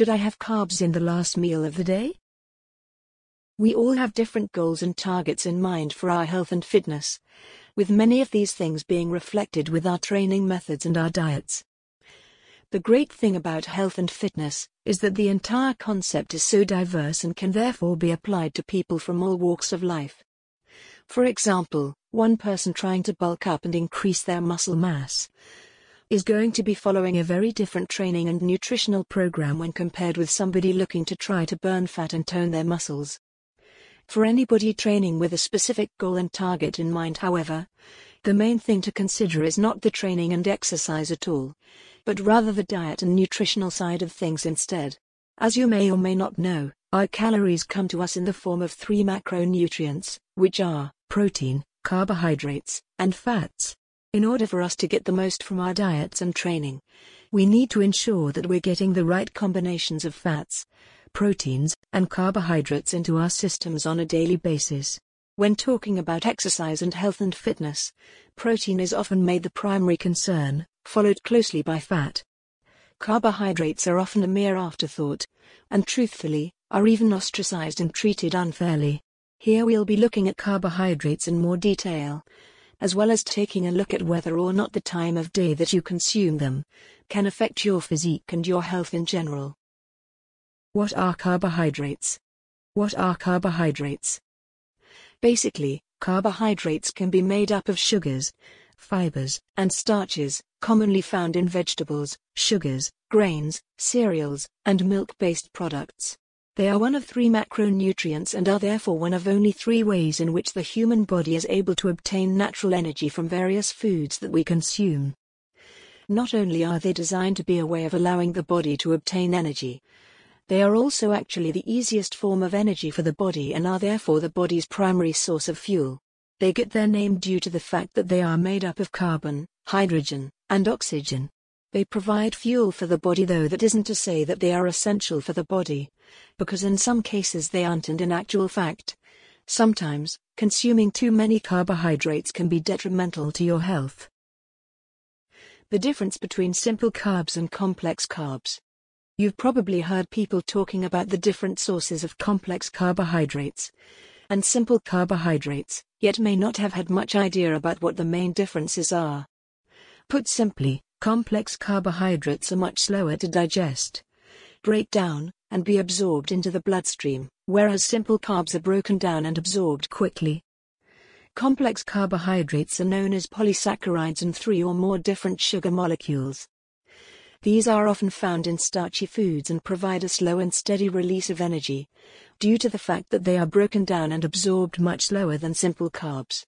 Should I have carbs in the last meal of the day? We all have different goals and targets in mind for our health and fitness, with many of these things being reflected with our training methods and our diets. The great thing about health and fitness is that the entire concept is so diverse and can therefore be applied to people from all walks of life. For example, one person trying to bulk up and increase their muscle mass is going to be following a very different training and nutritional program when compared with somebody looking to try to burn fat and tone their muscles. For anybody training with a specific goal and target in mind, however, the main thing to consider is not the training and exercise at all, but rather the diet and nutritional side of things instead. As you may or may not know, our calories come to us in the form of three macronutrients, which are protein, carbohydrates, and fats. In order for us to get the most from our diets and training, we need to ensure that we're getting the right combinations of fats, proteins, and carbohydrates into our systems on a daily basis. When talking about exercise and health and fitness, protein is often made the primary concern, followed closely by fat. Carbohydrates are often a mere afterthought, and truthfully, are even ostracized and treated unfairly. Here we'll be looking at carbohydrates in more detail, as well as taking a look at whether or not the time of day that you consume them can affect your physique and your health in general. What are carbohydrates? What are carbohydrates? Basically, carbohydrates can be made up of sugars, fibers, and starches, commonly found in vegetables, sugars, grains, cereals, and milk-based products. They are one of three macronutrients and are therefore one of only three ways in which the human body is able to obtain natural energy from various foods that we consume. Not only are they designed to be a way of allowing the body to obtain energy, they are also actually the easiest form of energy for the body and are therefore the body's primary source of fuel. They get their name due to the fact that they are made up of carbon, hydrogen, and oxygen. They provide fuel for the body, though that isn't to say that they are essential for the body, because in some cases they aren't, and in actual fact, sometimes, consuming too many carbohydrates can be detrimental to your health. The difference between simple carbs and complex carbs. You've probably heard people talking about the different sources of complex carbohydrates and simple carbohydrates, yet may not have had much idea about what the main differences are. Put simply, complex carbohydrates are much slower to digest, break down, and be absorbed into the bloodstream, whereas simple carbs are broken down and absorbed quickly. Complex carbohydrates are known as polysaccharides and three or more different sugar molecules. These are often found in starchy foods and provide a slow and steady release of energy, due to the fact that they are broken down and absorbed much slower than simple carbs.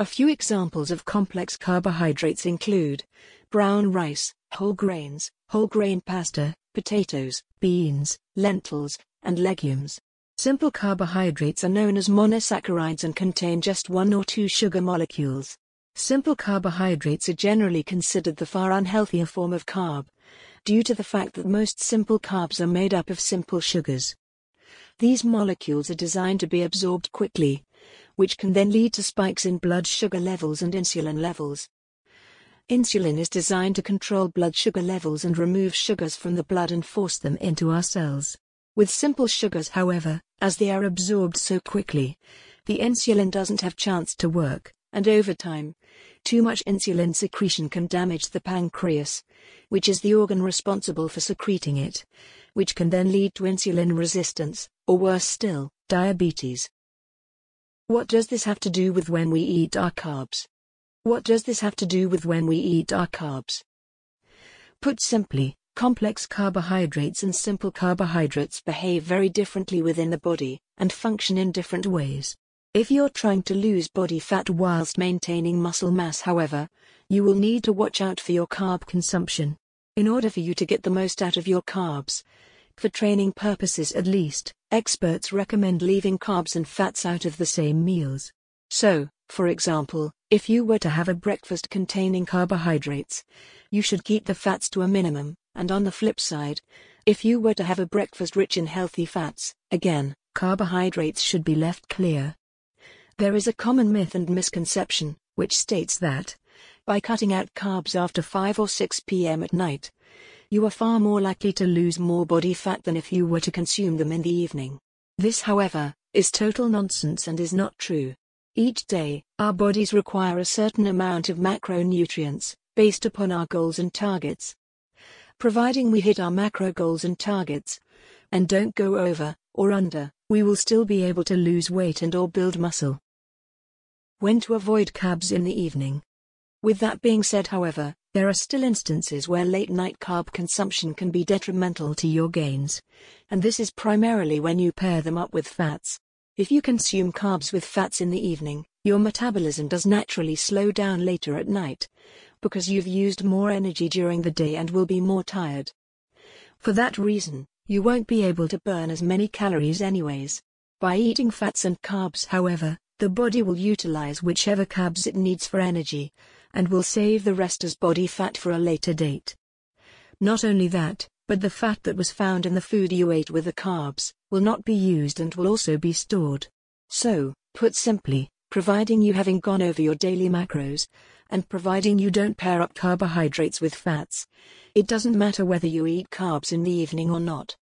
A few examples of complex carbohydrates include brown rice, whole grains, whole grain pasta, potatoes, beans, lentils, and legumes. Simple carbohydrates are known as monosaccharides and contain just one or two sugar molecules. Simple carbohydrates are generally considered the far unhealthier form of carb, due to the fact that most simple carbs are made up of simple sugars. These molecules are designed to be absorbed quickly, which can then lead to spikes in blood sugar levels and insulin levels. Insulin is designed to control blood sugar levels and remove sugars from the blood and force them into our cells. With simple sugars, however, as they are absorbed so quickly, the insulin doesn't have chance to work, and over time, too much insulin secretion can damage the pancreas, which is the organ responsible for secreting it, which can then lead to insulin resistance, or worse still, diabetes. What does this have to do with when we eat our carbs? What does this have to do with when we eat our carbs? Put simply, complex carbohydrates and simple carbohydrates behave very differently within the body and function in different ways. If you're trying to lose body fat whilst maintaining muscle mass, however, you will need to watch out for your carb consumption. In order for you to get the most out of your carbs, for training purposes at least, experts recommend leaving carbs and fats out of the same meals. So, for example, if you were to have a breakfast containing carbohydrates, you should keep the fats to a minimum, and on the flip side, if you were to have a breakfast rich in healthy fats, again, carbohydrates should be left clear. There is a common myth and misconception, which states that, by cutting out carbs after 5 or 6 p.m. at night, you are far more likely to lose more body fat than if you were to consume them in the evening. This, however, is total nonsense and is not true. Each day, our bodies require a certain amount of macronutrients, based upon our goals and targets. Providing we hit our macro goals and targets, and don't go over, or under, we will still be able to lose weight and or build muscle. When to avoid carbs in the evening. With that being said however, there are still instances where late night carb consumption can be detrimental to your gains, and this is primarily when you pair them up with fats. If you consume carbs with fats in the evening, your metabolism does naturally slow down later at night, because you've used more energy during the day and will be more tired. For that reason, you won't be able to burn as many calories anyways. By eating fats and carbs however, the body will utilize whichever carbs it needs for energy, and will save the rest as body fat for a later date. Not only that, but the fat that was found in the food you ate with the carbs will not be used and will also be stored. So, put simply, providing you having gone over your daily macros, and providing you don't pair up carbohydrates with fats, it doesn't matter whether you eat carbs in the evening or not.